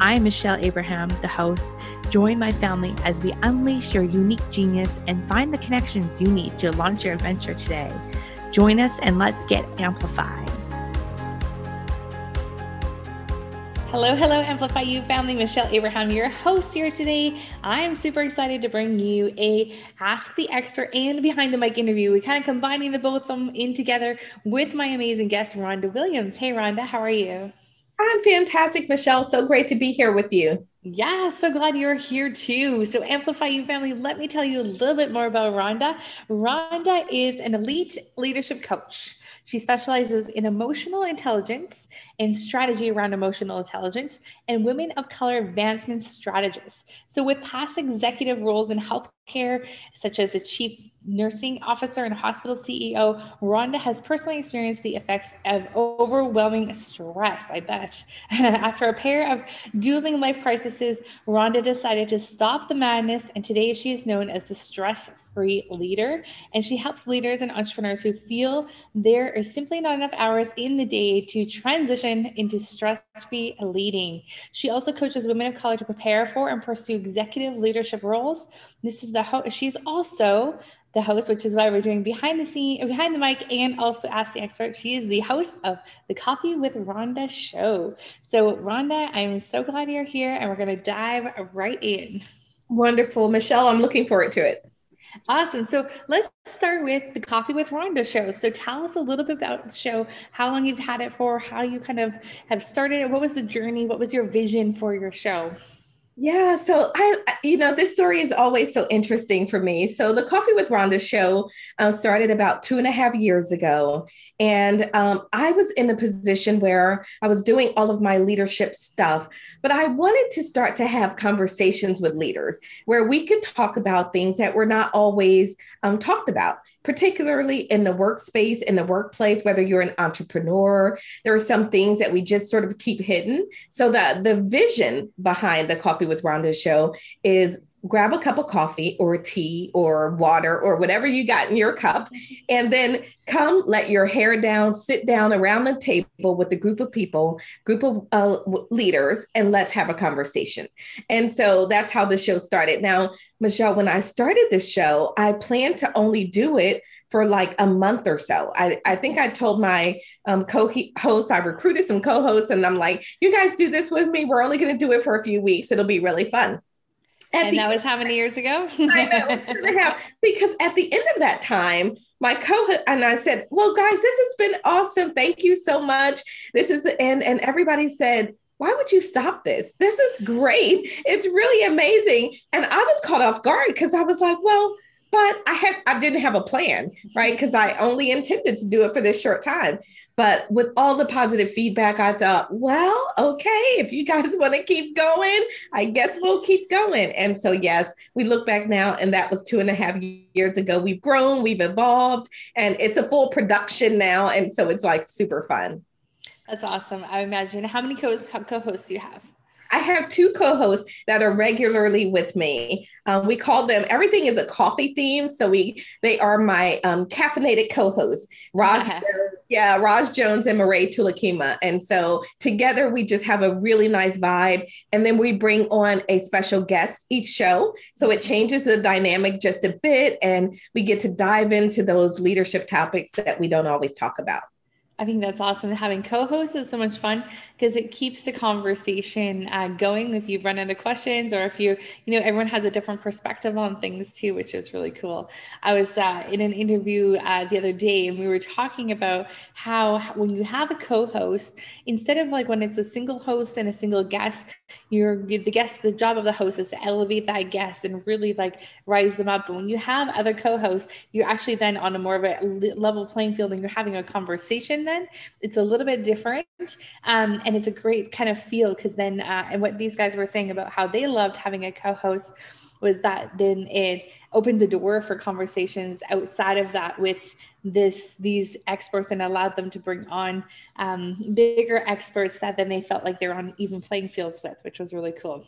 I'm Michelle Abraham, the host. Join my family as we unleash your unique genius and find the connections you need to launch your adventure today. Join us and let's get amplified. Hello, hello, Amplify You family. Michelle Abraham, your host here today. I am super excited to bring you a Ask the Expert and Behind the Mic interview. We kind of combining the both of them in together with my amazing guest, Rhonda Williams. Hey, Rhonda, how are you? I'm fantastic, Michelle. So great to be here with you. Yeah, so glad you're here too. So, Amplify You family, let me tell you a little bit more about Rhonda. Rhonda is an elite leadership coach. She specializes in emotional intelligence and strategy around emotional intelligence and women of color advancement strategists. So, with past executive roles in healthcare, such as the chief nursing officer and hospital CEO, Rhonda has personally experienced the effects of overwhelming stress, I bet. After a pair of dueling life crises, Rhonda decided to stop the madness, and today she is known as the stress free leader. And she helps leaders and entrepreneurs who feel there is simply not enough hours in the day to transition into stress free leading. She also coaches women of color to prepare for and pursue executive leadership roles. This is the host. She's also the host, which is why we're doing behind the scene, behind the mic, and also ask the expert. She is the host of the Coffee with Rhonda show. So, Rhonda, I'm so glad you're here, and we're going to dive right in. Wonderful, Michelle. I'm looking forward to it. Awesome. So let's start with the Coffee with Rhonda show. So tell us a little bit about the show, how long you've had it for, how you kind of have started it. What was the journey? What was your vision for your show? Yeah, so I, you know, this story is always so interesting for me. So the Coffee with Rhonda show uh, started about two and a half years ago, and um, I was in a position where I was doing all of my leadership stuff, but I wanted to start to have conversations with leaders where we could talk about things that were not always um, talked about particularly in the workspace, in the workplace, whether you're an entrepreneur, there are some things that we just sort of keep hidden. So that the vision behind the Coffee with Rhonda show is grab a cup of coffee or tea or water or whatever you got in your cup and then come let your hair down sit down around the table with a group of people group of uh, leaders and let's have a conversation and so that's how the show started now michelle when i started this show i planned to only do it for like a month or so. I, I think I told my um, co-hosts, I recruited some co-hosts and I'm like, you guys do this with me. We're only going to do it for a few weeks. It'll be really fun. At and that was how many years ago? I know, two and a half. Because at the end of that time, my co and I said, "Well, guys, this has been awesome. Thank you so much. This is the end." And everybody said, "Why would you stop this? This is great. It's really amazing." And I was caught off guard because I was like, "Well." But I had I didn't have a plan, right? Because I only intended to do it for this short time. But with all the positive feedback, I thought, well, okay, if you guys want to keep going, I guess we'll keep going. And so, yes, we look back now, and that was two and a half years ago. We've grown, we've evolved, and it's a full production now. And so it's like super fun. That's awesome. I imagine. How many co hosts do you have? I have two co-hosts that are regularly with me. Um, we call them everything is a coffee theme, so we they are my um, caffeinated co-hosts, Roz, yeah. Jones, yeah, Roz Jones and Marae Tulakima, and so together we just have a really nice vibe. And then we bring on a special guest each show, so it changes the dynamic just a bit, and we get to dive into those leadership topics that we don't always talk about. I think that's awesome. Having co-hosts is so much fun because it keeps the conversation uh, going. If you run into questions, or if you, you know, everyone has a different perspective on things too, which is really cool. I was uh, in an interview uh, the other day, and we were talking about how when you have a co-host, instead of like when it's a single host and a single guest, you're the guest. The job of the host is to elevate that guest and really like rise them up. But when you have other co-hosts, you're actually then on a more of a level playing field, and you're having a conversation then it's a little bit different um, and it's a great kind of feel because then uh, and what these guys were saying about how they loved having a co-host was that then it opened the door for conversations outside of that with this these experts and allowed them to bring on um, bigger experts that then they felt like they're on even playing fields with which was really cool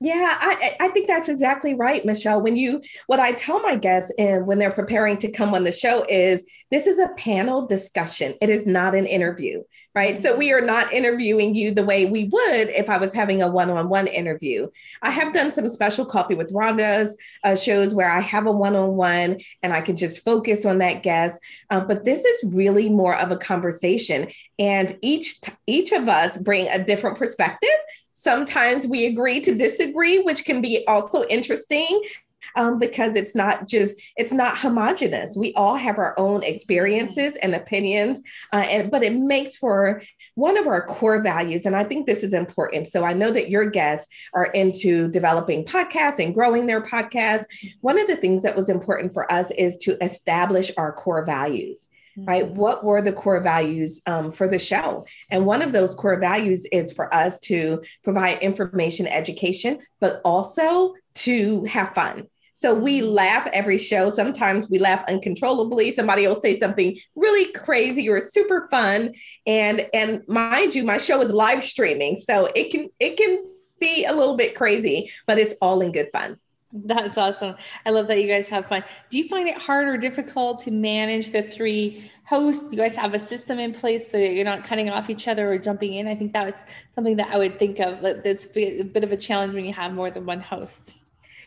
yeah, I, I think that's exactly right, Michelle. When you, what I tell my guests and when they're preparing to come on the show is this is a panel discussion. It is not an interview, right? So we are not interviewing you the way we would if I was having a one on one interview. I have done some special coffee with Rhonda's uh, shows where I have a one on one and I can just focus on that guest. Uh, but this is really more of a conversation, and each each of us bring a different perspective Sometimes we agree to disagree, which can be also interesting um, because it's not just it's not homogenous. We all have our own experiences and opinions, uh, and but it makes for one of our core values. And I think this is important. So I know that your guests are into developing podcasts and growing their podcasts. One of the things that was important for us is to establish our core values right? Mm-hmm. What were the core values um, for the show? And one of those core values is for us to provide information, education, but also to have fun. So we mm-hmm. laugh every show. Sometimes we laugh uncontrollably. Somebody will say something really crazy or super fun. And and mind you, my show is live streaming. So it can it can be a little bit crazy, but it's all in good fun. That's awesome. I love that you guys have fun. Do you find it hard or difficult to manage the three hosts? You guys have a system in place so that you're not cutting off each other or jumping in. I think that was something that I would think of that's a bit of a challenge when you have more than one host.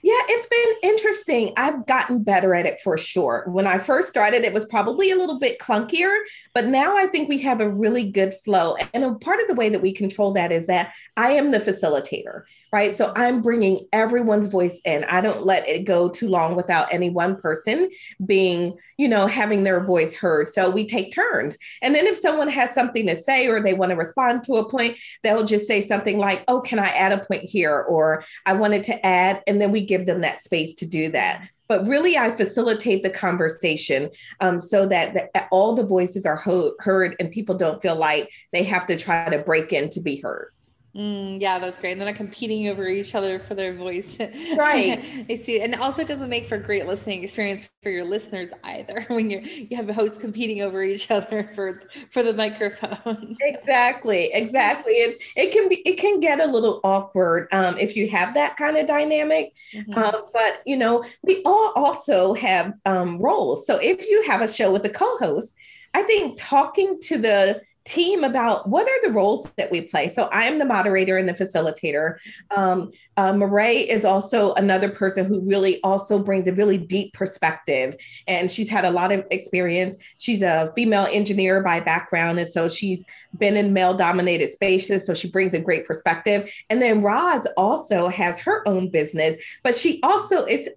Yeah, it's been interesting. I've gotten better at it for sure. When I first started, it was probably a little bit clunkier, but now I think we have a really good flow. And a part of the way that we control that is that I am the facilitator right? So I'm bringing everyone's voice in. I don't let it go too long without any one person being, you know, having their voice heard. So we take turns. And then if someone has something to say or they want to respond to a point, they'll just say something like, oh, can I add a point here? Or I wanted to add. And then we give them that space to do that but really i facilitate the conversation um, so that all the voices are ho- heard and people don't feel like they have to try to break in to be heard Mm, yeah, that's great. And they're not competing over each other for their voice. Right. I see. And also it doesn't make for a great listening experience for your listeners either when you're you have hosts competing over each other for for the microphone. Exactly. Exactly. It's it can be it can get a little awkward um, if you have that kind of dynamic. Mm-hmm. Um, but you know, we all also have um, roles. So if you have a show with a co-host, I think talking to the team about what are the roles that we play. So I am the moderator and the facilitator. Um, uh, Marae is also another person who really also brings a really deep perspective, and she's had a lot of experience. She's a female engineer by background, and so she's been in male-dominated spaces, so she brings a great perspective. And then Roz also has her own business, but she also is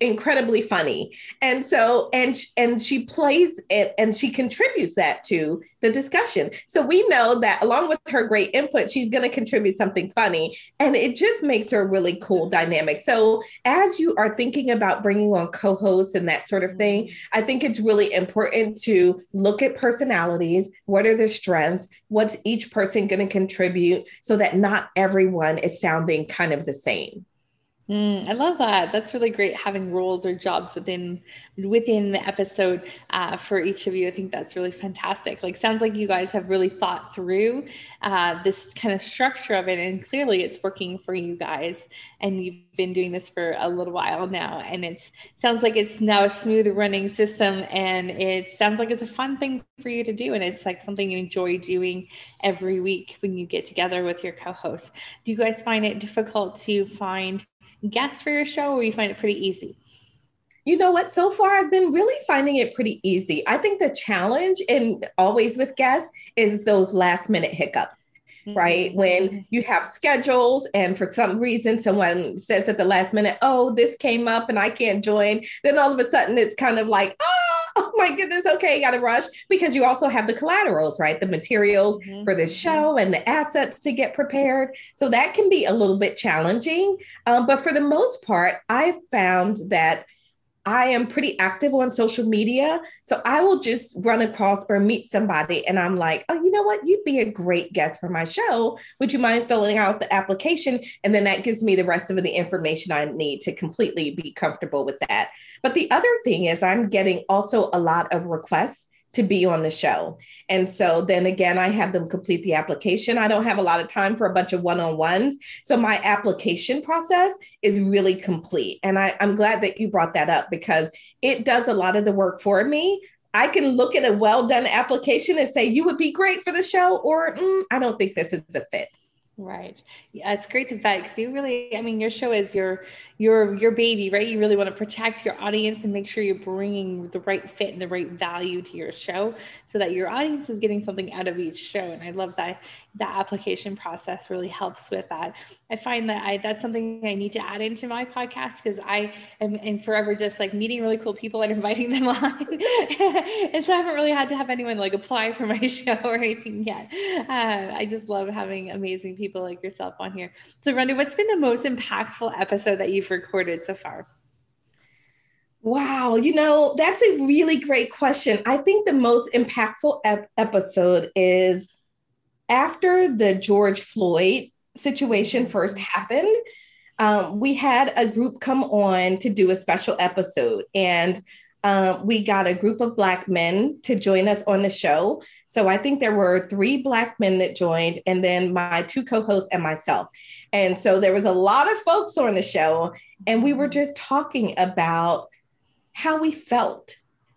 incredibly funny. And so and and she plays it and she contributes that to the discussion. So we know that along with her great input she's going to contribute something funny and it just makes her a really cool dynamic. So as you are thinking about bringing on co-hosts and that sort of thing mm-hmm. i think it's really important to look at personalities. What are their strengths? What's each person going to contribute so that not everyone is sounding kind of the same Mm, I love that. That's really great having roles or jobs within within the episode uh, for each of you. I think that's really fantastic. Like, sounds like you guys have really thought through uh, this kind of structure of it, and clearly it's working for you guys. And you've been doing this for a little while now, and it's sounds like it's now a smooth running system, and it sounds like it's a fun thing for you to do, and it's like something you enjoy doing every week when you get together with your co-hosts. Do you guys find it difficult to find guests for your show or you find it pretty easy? You know what? So far, I've been really finding it pretty easy. I think the challenge, and always with guests, is those last minute hiccups right? When mm-hmm. you have schedules and for some reason someone says at the last minute, oh, this came up and I can't join, then all of a sudden it's kind of like, oh, oh my goodness, okay, got to rush because you also have the collaterals, right? The materials mm-hmm. for the mm-hmm. show and the assets to get prepared. So that can be a little bit challenging. Um, but for the most part, I've found that I am pretty active on social media. So I will just run across or meet somebody and I'm like, oh, you know what? You'd be a great guest for my show. Would you mind filling out the application? And then that gives me the rest of the information I need to completely be comfortable with that. But the other thing is, I'm getting also a lot of requests to be on the show. And so then again, I have them complete the application. I don't have a lot of time for a bunch of one on ones. So my application process is really complete. And I, am glad that you brought that up because it does a lot of the work for me. I can look at a well done application and say, you would be great for the show, or mm, I don't think this is a fit. Right. Yeah, it's great to vet because you really, I mean, your show is your your your baby, right? You really want to protect your audience and make sure you're bringing the right fit and the right value to your show, so that your audience is getting something out of each show. And I love that that application process really helps with that. I find that I that's something I need to add into my podcast because I am, am forever just like meeting really cool people and inviting them on, and so I haven't really had to have anyone like apply for my show or anything yet. Uh, I just love having amazing people like yourself on here. So, Rhonda, what's been the most impactful episode that you've recorded so far? Wow, you know, that's a really great question. I think the most impactful ep- episode is after the George Floyd situation first happened. Um, we had a group come on to do a special episode, and um, we got a group of Black men to join us on the show. So I think there were three Black men that joined, and then my two co hosts and myself. And so there was a lot of folks on the show, and we were just talking about how we felt,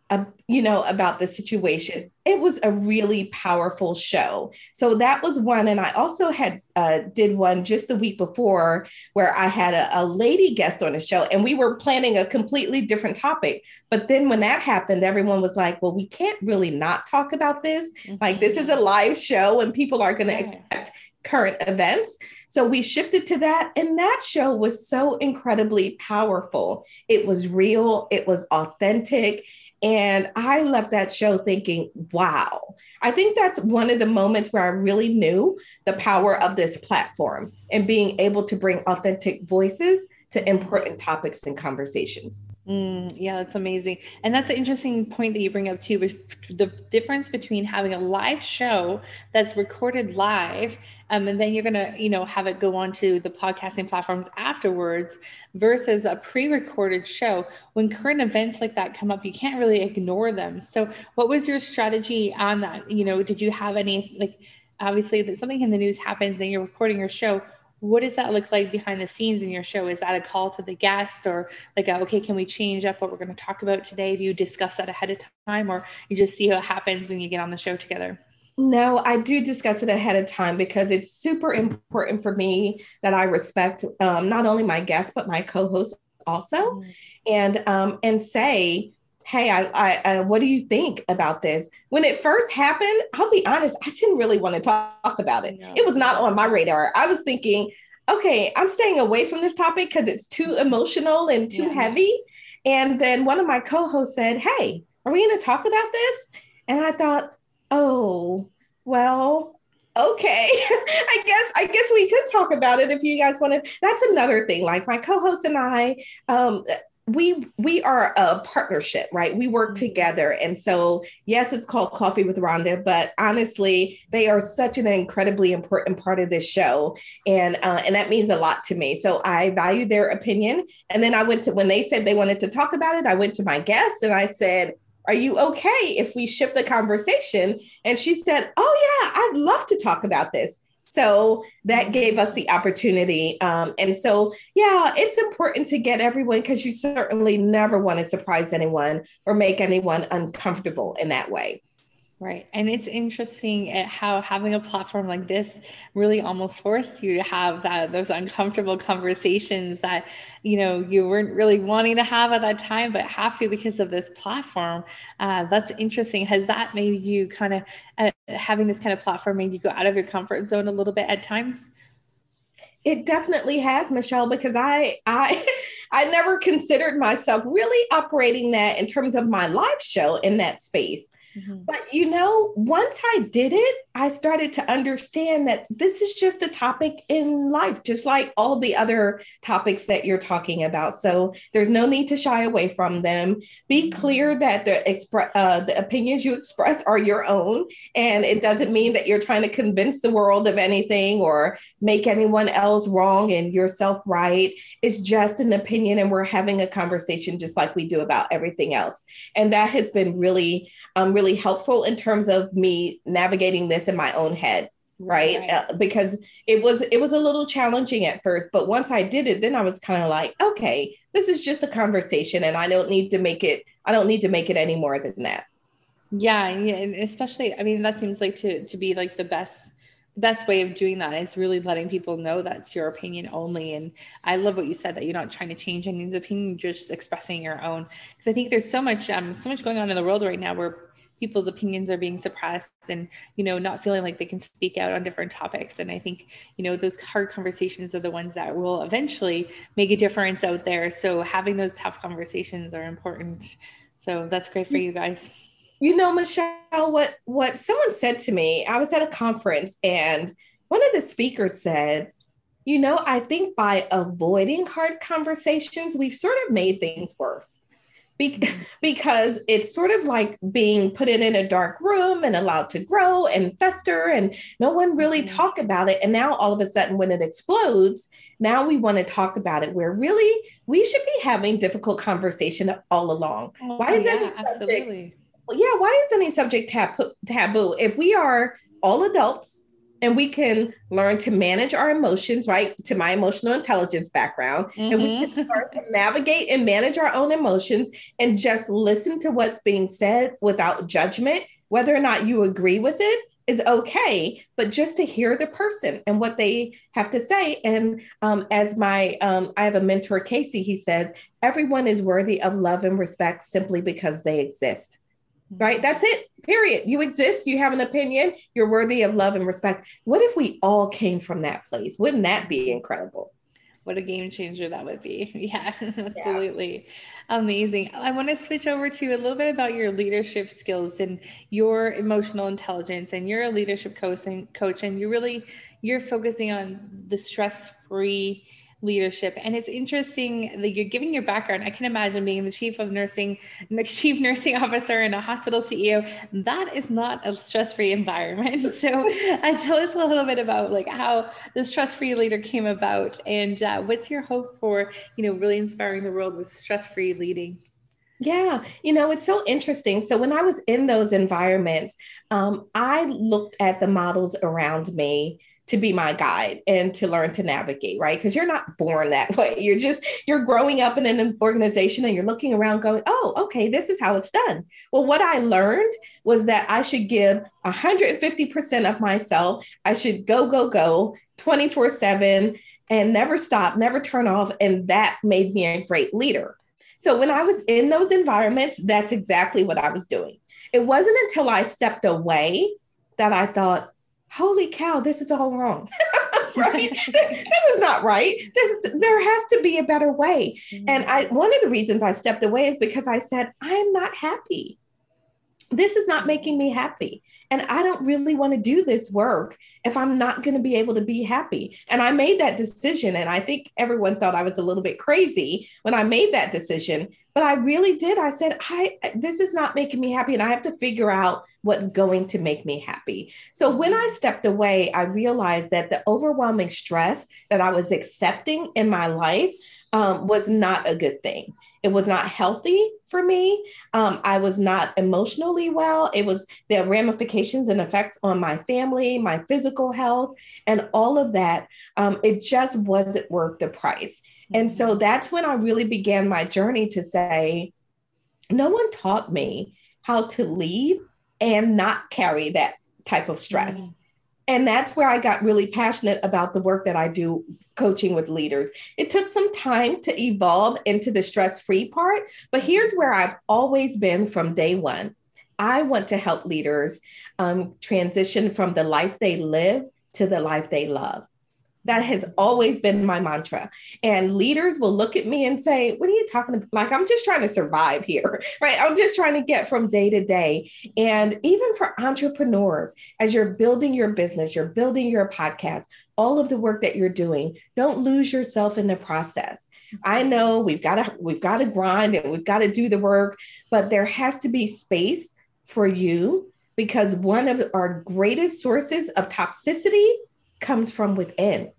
uh, you know, about the situation. It was a really powerful show. So that was one, and I also had uh, did one just the week before where I had a, a lady guest on the show, and we were planning a completely different topic. But then when that happened, everyone was like, "Well, we can't really not talk about this. Mm-hmm. Like this is a live show, and people are going to yeah. expect." Current events. So we shifted to that. And that show was so incredibly powerful. It was real, it was authentic. And I left that show thinking, wow. I think that's one of the moments where I really knew the power of this platform and being able to bring authentic voices to important topics and conversations. Mm, yeah, that's amazing. And that's an interesting point that you bring up too, with the difference between having a live show that's recorded live, um, and then you're gonna, you know, have it go on to the podcasting platforms afterwards versus a pre-recorded show. When current events like that come up, you can't really ignore them. So what was your strategy on that? You know, did you have any like obviously that something in the news happens, then you're recording your show what does that look like behind the scenes in your show? Is that a call to the guest or like a, okay can we change up what we're going to talk about today? Do you discuss that ahead of time or you just see what happens when you get on the show together? No, I do discuss it ahead of time because it's super important for me that I respect um, not only my guests but my co-hosts also, mm-hmm. and um, and say, hey, I, I, I, what do you think about this? When it first happened, I'll be honest, I didn't really want to talk about it. No. It was not on my radar. I was thinking, okay, I'm staying away from this topic because it's too emotional and too yeah. heavy. And then one of my co-hosts said, hey, are we going to talk about this? And I thought, oh, well, okay i guess i guess we could talk about it if you guys want to that's another thing like my co-host and i um we we are a partnership right? We work mm-hmm. together. And so yes it's called coffee with rhonda but honestly they are such an incredibly important part of this show. And uh, and that means a lot to me. So i value their opinion. And then i went to when they said they wanted to talk about it i went to my guest and i said are you okay if we shift the conversation? And she said oh yeah i'd love to talk about this so that gave us the opportunity. Um, and so, yeah, it's important to get everyone because you certainly never want to surprise anyone or make anyone uncomfortable in that way. Right. And it's interesting at how having a platform like this really almost forced you to have that those uncomfortable conversations that, you know, you weren't really wanting to have at that time, but have to because of this platform. Uh, that's interesting. Has that made you kind of uh, having this kind of platform made you go out of your comfort zone a little bit at times? It definitely has, Michelle, because I I I never considered myself really operating that in terms of my live show in that space Mm-hmm. But you know, once I did it, I started to understand that this is just a topic in life, just like all the other topics that you're talking about. So there's no need to shy away from them. Be mm-hmm. clear that the expre- uh, the opinions you express are your own, and it doesn't mean that you're trying to convince the world of anything or make anyone else wrong and yourself right. It's just an opinion, and we're having a conversation just like we do about everything else. And that has been really um, really helpful in terms of me navigating this in my own head right, right. Uh, because it was it was a little challenging at first but once i did it then i was kind of like okay this is just a conversation and i don't need to make it i don't need to make it any more than that yeah, yeah and especially i mean that seems like to to be like the best the best way of doing that is really letting people know that's your opinion only. And I love what you said that you're not trying to change anyone's opinion, you're just expressing your own. Because I think there's so much, um, so much going on in the world right now where people's opinions are being suppressed and you know not feeling like they can speak out on different topics. And i think you know those hard conversations are the ones that will eventually make a difference out there. So having those tough conversations are important. So that's great for you guys. You know michelle what what someone said to me i was at a conference and one of the speakers said you know i think by avoiding hard conversations we've sort of made things worse be- because it's sort of like being put in, in a dark room and allowed to grow and fester and no one really mm-hmm. talk about it and now all of a sudden when it explodes now we want to talk about it where really we should be having difficult conversation all along oh, why is yeah, any subject absolutely. yeah why is any subject tab- taboo if we are all adults and we can learn to manage our emotions, right? To my emotional intelligence background, mm-hmm. and we can mm-hmm. learn to navigate and manage our own emotions and just listen to what's being said without judgment. Whether or not you agree with it is okay, but just to hear the person and what they have to say. And um, as my, um, I have a mentor, Casey, he says, everyone is worthy of love and respect simply because they exist right? That's it, period. You exist, you have an opinion, you're worthy of love and respect. What if we all came from that place? Wouldn't that be incredible? What a game changer that would be. Yeah, absolutely. Yeah. Amazing. I want to switch over to a little bit about your leadership skills and your emotional intelligence and you're a leadership coach and coach and you really you're focusing on the stress-free leadership. And it's interesting that you're giving your background. I can imagine being the chief of nursing, the chief nursing officer and a hospital CEO. That is not a stress-free environment. So uh, tell us a little bit about like how the stress-free leader came about and uh, what's your hope for, you know, really inspiring the world with stress-free leading? Yeah, you know, it's so interesting. So when I was in those environments, um, I looked at the models around me to be my guide and to learn to navigate, right? Because you're not born that way. You're just, you're growing up in an organization and you're looking around going, oh, okay, this is how it's done. Well, what I learned was that I should give 150% of myself. I should go, go, go 24 7 and never stop, never turn off. And that made me a great leader. So when I was in those environments, that's exactly what I was doing. It wasn't until I stepped away that I thought, holy cow, this is all wrong. right? this is not right. There's, there has to be a better way. Mm-hmm. And I one of the reasons I stepped away is because I said, I am not happy. This is not making me happy. And I don't really want to do this work if I'm not going to be able to be happy. And I made that decision. And I think everyone thought I was a little bit crazy when I made that decision. But I really did. I said, I this is not making me happy. And I have to figure out what's going to make me happy. So when I stepped away, I realized that the overwhelming stress that I was accepting in my life um, was not a good thing. It was not healthy for me. Um, I was not emotionally well. It was the ramifications and effects on my family, my physical health, and all of that. Um, it just wasn't worth the price. And so mm-hmm. that's when I really began my journey to say, no one taught me how to lead and not carry that type of stress. Mm-hmm and that's where I got really passionate about the work that I do coaching with leaders. It took some time to evolve into the stress free part, but here's where I've always been from day one. I want to help leaders um, transition from the life they live to the life they love. That has always been my mantra. And leaders will look at me and say, What are you talking about? Like, I'm just trying to survive here, right? I'm just trying to get from day to day. And even for entrepreneurs, as you're building your business, you're building your podcast, all of the work that you're doing, don't lose yourself in the process. I know we've got to we've got to grind and we've got to do the work, but there has to be space for you because one of our greatest sources of toxicity comes from within.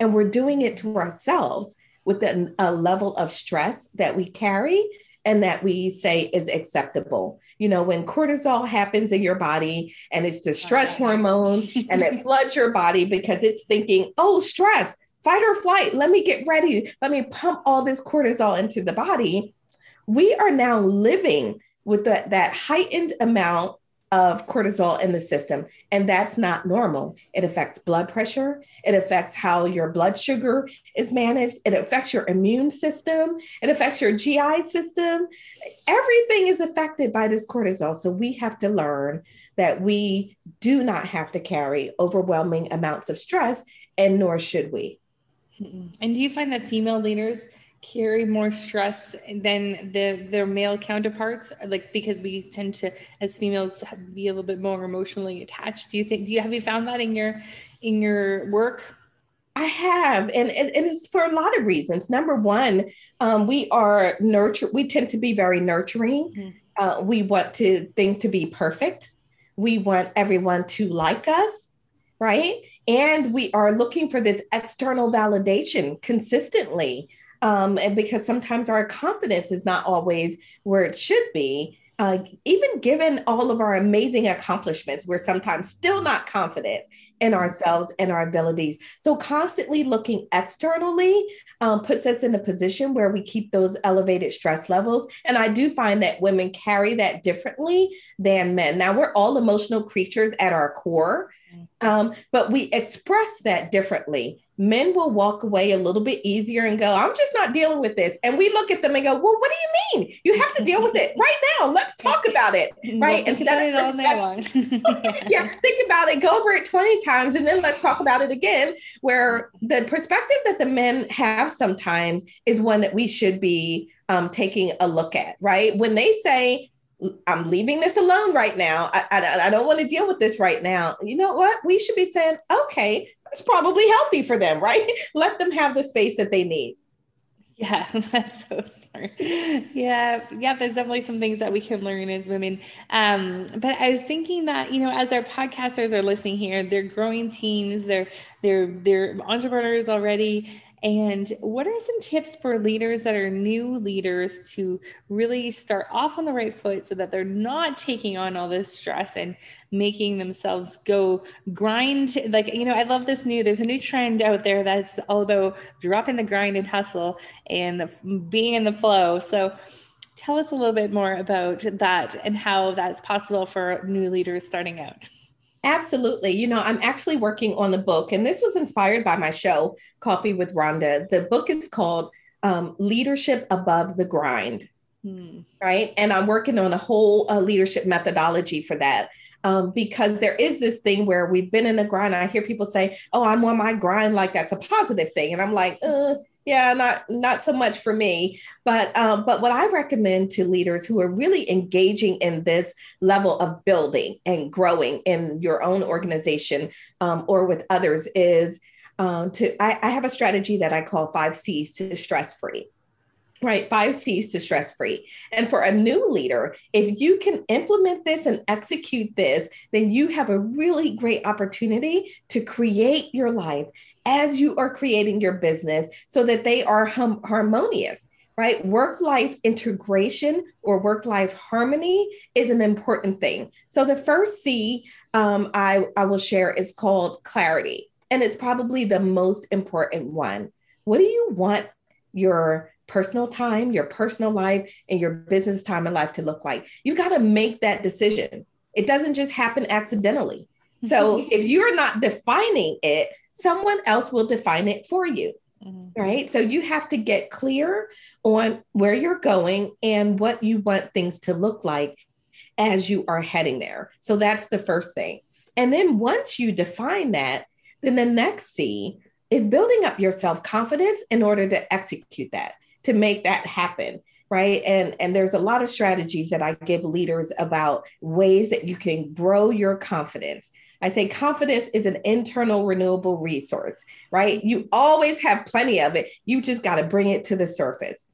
And we're doing it to ourselves with a, a level of stress that we carry and that we say is acceptable. You know, when cortisol happens in your body and it's the stress oh, hormone and it floods your body because it's thinking, oh, stress, fight or flight, let me get ready, let me pump all this cortisol into the body. We are now living with that, that heightened amount of cortisol in the system. And that's not normal. It affects blood pressure. It affects how your blood sugar is managed. It affects your immune system. It affects your GI system. Everything is affected by this cortisol. So we have to learn that we do not have to carry overwhelming amounts of stress, and nor should we. And do you find that female leaders carry more stress than the, their male counterparts like because we tend to as females be a little bit more emotionally attached do you think do you have you found that in your in your work I have, and, and, and, it's for a lot of reasons. Number one, um, we are nurture. We tend to be very nurturing. Mm-hmm. Uh, we want to things to be perfect. We want everyone to like us, right? And we are looking for this external validation consistently um, and because sometimes our confidence is not always where it should be. Uh, even given all of our amazing accomplishments, we're sometimes still not confident in ourselves and our abilities. So, constantly looking externally um, puts us in a position where we keep those elevated stress levels. And I do find that women carry that differently than men. Now, we're all emotional creatures at our core, um, but we express that differently men will walk away a little bit easier and go, I'm just not dealing with this. And we look at them and go, Well, what do you mean? You have to deal with it right now. Let's talk about it. Right. We'll Instead of respect- yeah, think about it, go over it 20 times, and then let's talk about it again. Where the perspective that the men have sometimes is one that we should be um, taking a look at, right? When they say, I'm leaving this alone right now. I, I, I don't want to deal with this right now. You know what? We should be saying, okay, it's probably healthy for them, right? Let them have the space that they need. Yeah, that's so smart. Yeah, yeah, there's definitely some things that we can learn as women. Um, but I was thinking that, you know, as our podcasters are listening here, they're growing teams, they're they're they're entrepreneurs already. And what are some tips for leaders that are new leaders to really start off on the right foot so that they're not taking on all this stress and making themselves go grind? Like, you know, I love this new, there's a new trend out there that's all about dropping the grind and hustle and being in the flow. So, tell us a little bit more about that and how that's possible for new leaders starting out. Absolutely. You know, I'm actually working on a book, and this was inspired by my show, Coffee with Rhonda. The book is called um, Leadership Above the Grind. Hmm. Right. And I'm working on a whole uh, leadership methodology for that. Um, because there is this thing where we've been in the grind. I hear people say, "Oh, I'm on my grind," like that's a positive thing, and I'm like, uh, yeah not not so much for me but um, but what i recommend to leaders who are really engaging in this level of building and growing in your own organization um, or with others is um, to I, I have a strategy that i call five c's to stress free. Right five c's to stress free. And for a new leader if you can implement this and execute this then you have a really great opportunity to create your life as you are creating your business so that they are hum- harmonious right? Work life integration or work life harmony is an important thing. So, the first C um, I, I will share is called clarity, and it's probably the most important one. What do you want your personal time, your personal life, and your business time and life to look like? You've got to make that decision. It doesn't just happen accidentally. So, if you're not defining it, someone else will define it for you. Mm-hmm. Right. So you have to get clear on where you're going and what you want things to look like as you are heading there. So that's the first thing. And then once you define that, then the next C is building up your self confidence in order to execute that, to make that happen right and and there's a lot of strategies that i give leaders about ways that you can grow your confidence i say confidence is an internal renewable resource right you always have plenty of it you just got to bring it to the surface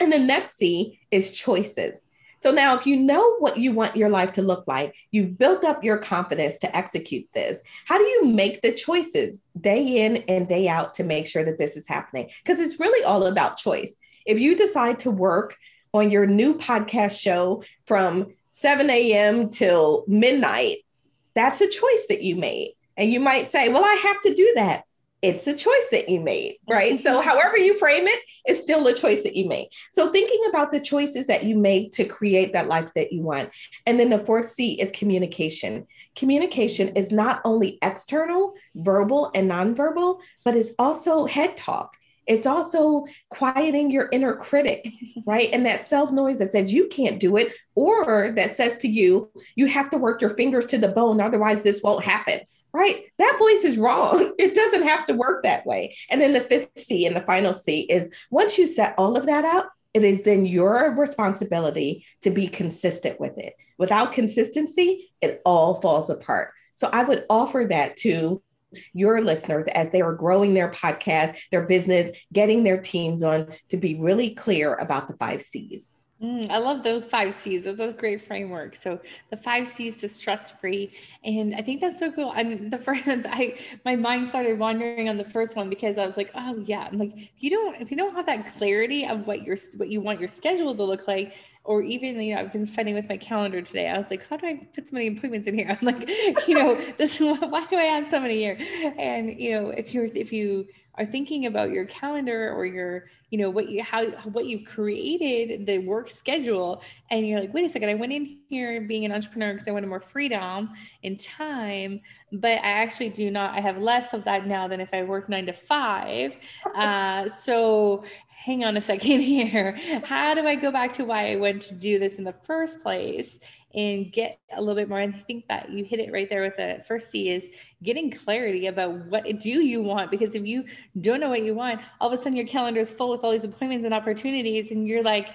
and the next c is choices so now, if you know what you want your life to look like, you've built up your confidence to execute this. How do you make the choices day in and day out to make sure that this is happening? Because it's really all about choice. If you decide to work on your new podcast show from 7 a.m. till midnight, that's a choice that you made. And you might say, well, I have to do that. It's a choice that you made, right? so, mm-hmm. however you frame it, it's still a choice that you made. So, thinking about the choices that you make to create that life that you want. And then the fourth C is communication. Communication is not only external, verbal, and nonverbal, but it's also head talk it's also quieting your inner critic, right? And that self noise that says you can't do it, or that says to you, you have to work your fingers to the bone, otherwise, this won't happen, right? That voice is wrong. It doesn't have to work that way. And then the fifth C and the final C is once you set all of that up, it is then your responsibility to be consistent with it. Without consistency, it all falls apart. So I would offer that to your listeners as they are growing their podcast, their business, getting their teams on to be really clear about the five C's. Mm, I love those five C's. Those are a great framework. So the five C's to stress free, and I think that's so cool. And the first, I my mind started wandering on the first one because I was like, oh yeah, I'm like if you don't if you don't have that clarity of what your what you want your schedule to look like, or even you know i've been fighting with my calendar today i was like how do i put so many appointments in here i'm like you know this why do i have so many here and you know if you're if you are thinking about your calendar or your you know what you how what you've created the work schedule and you're like wait a second i went in here being an entrepreneur because i wanted more freedom and time but i actually do not i have less of that now than if i work nine to five uh, so hang on a second here. How do I go back to why I went to do this in the first place and get a little bit more? And I think that you hit it right there with the first C is getting clarity about what do you want? Because if you don't know what you want, all of a sudden your calendar is full with all these appointments and opportunities, and you're like,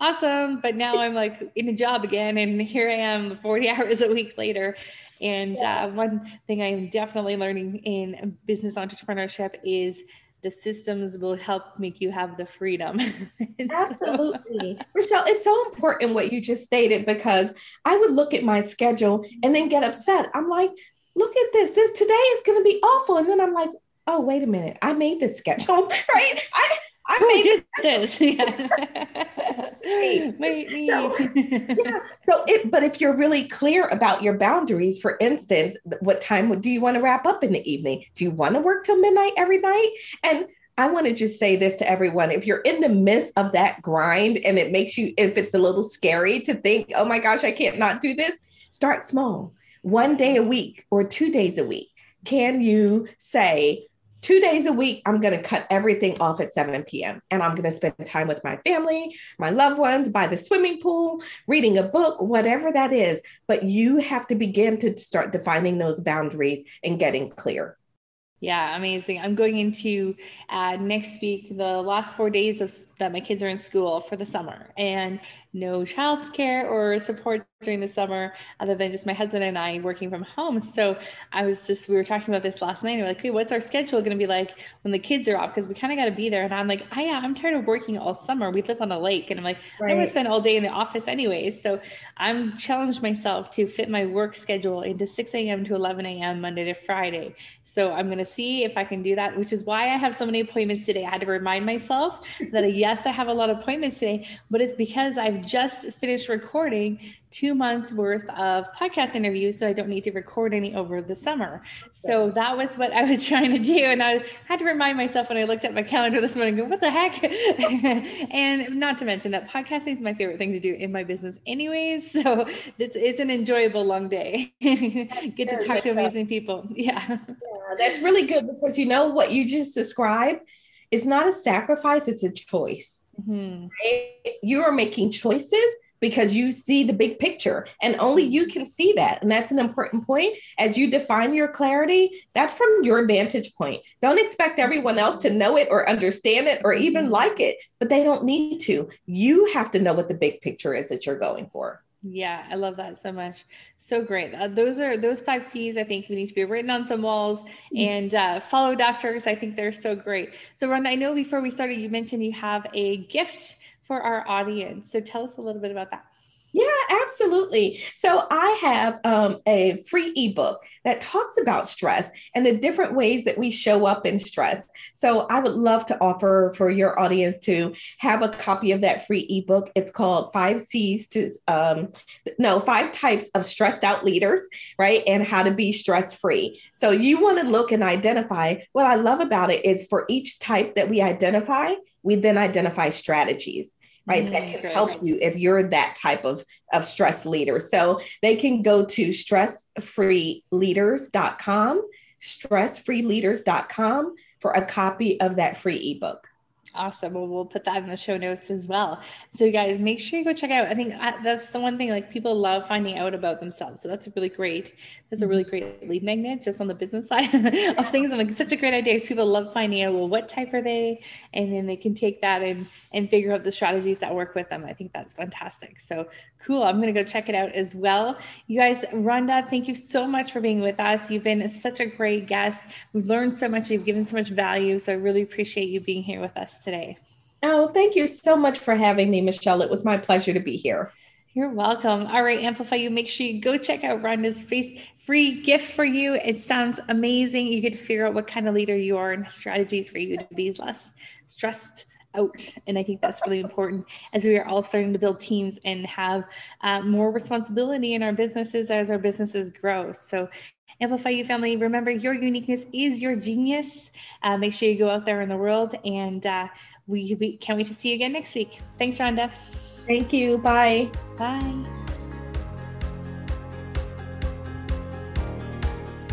awesome. But now I'm like in a job again, and here I am 40 hours a week later. And uh, one thing I'm definitely learning in business entrepreneurship is the systems will help make you have the freedom. Absolutely. so. Michelle, it's so important what you just stated because I would look at my schedule and then get upset. I'm like, look at this. This today is going to be awful. And then I'm like, oh, wait a minute. I made this schedule, right? I, I Who made did this. Yeah. Wait, me. So, yeah. So it, but if you're really clear about your boundaries, for instance, what time do you want to wrap up in the evening? Do you want to work till midnight every night? And I want to just say this to everyone. If you're in the midst of that grind and it makes you, if it's a little scary to think, oh my gosh, I can't not do this, start small. One day a week or two days a week. Can you say, two days a week, I'm going to cut everything off at 7 p.m. and I'm going to spend time with my family, my loved ones, by the swimming pool, reading a book, whatever that is. But you have to begin to start defining those boundaries and getting clear. Yeah, amazing. I'm going into uh, next week, the last four days of that my kids are in school for the summer, and no childcare or support during the summer other than just my husband and I working from home. So I was just, we were talking about this last night. And we are like, okay, what's our schedule going to be like when the kids are off? Because we kind of got to be there. And I'm like, oh, yeah, I'm tired of working all summer. We live on the lake. And I'm like, right. I want to spend all day in the office anyways. So I'm challenged myself to fit my work schedule into 6 a.m. to 11 a.m. Monday to Friday. So I'm going to see if I can do that, which is why I have so many appointments today. I had to remind myself that yes, I have a lot of appointments today, but it's because I've just finished recording two months worth of podcast interviews, so I don't need to record any over the summer. So that was what I was trying to do. And I had to remind myself when I looked at my calendar this morning, go, what the heck? and not to mention that podcasting is my favorite thing to do in my business anyways. So it's, it's an enjoyable long day. Get to talk to amazing people. Yeah. yeah. That's really good because you know what you just described It's not a sacrifice, it's a choice. Mm-hmm. Right? You are making choices because you see the big picture and only you can see that. And that's an important point. As you define your clarity, that's from your vantage point. Don't expect everyone else to know it or understand it or even mm-hmm. like it, but they don't need to. You have to know what the big picture is that you're going for. Yeah, I love that so much. So great. Uh, those are those five C's. I think we need to be written on some walls mm-hmm. and uh, followed after because I think they're so great. So, Rhonda, I know before we started, you mentioned you have a gift for our audience. So, tell us a little bit about that. Yeah, absolutely. So I have um, a free ebook that talks about stress and the different ways that we show up in stress. So I would love to offer for your audience to have a copy of that free ebook. It's called Five C's to, um, no, Five Types of Stressed Out Leaders, right? And how to be stress free. So you want to look and identify. What I love about it is for each type that we identify, we then identify strategies right mm, that can good. help you if you're that type of of stress leader. So they can go to stressfreeleaders.com stressfreeleaders.com for a copy of that free ebook Awesome. Well, we'll put that in the show notes as well. So, you guys, make sure you go check out. I think that's the one thing like people love finding out about themselves. So that's a really great. That's a really mm-hmm. great lead magnet just on the business side of things. And like such a great idea because people love finding out. Well, what type are they? And then they can take that and and figure out the strategies that work with them. I think that's fantastic. So cool. I'm gonna go check it out as well. You guys, Rhonda, thank you so much for being with us. You've been such a great guest. We've learned so much. You've given so much value. So I really appreciate you being here with us today. Oh, thank you so much for having me, Michelle. It was my pleasure to be here. You're welcome. All right, Amplify You. Make sure you go check out Rhonda's face free gift for you. It sounds amazing. You get to figure out what kind of leader you are and strategies for you to be less stressed out. And I think that's really important as we are all starting to build teams and have uh, more responsibility in our businesses as our businesses grow. So Amplify You family, remember your uniqueness is your genius. Uh, make sure you go out there in the world and uh, we, we can't wait to see you again next week. Thanks, Rhonda. Thank you. Bye. Bye.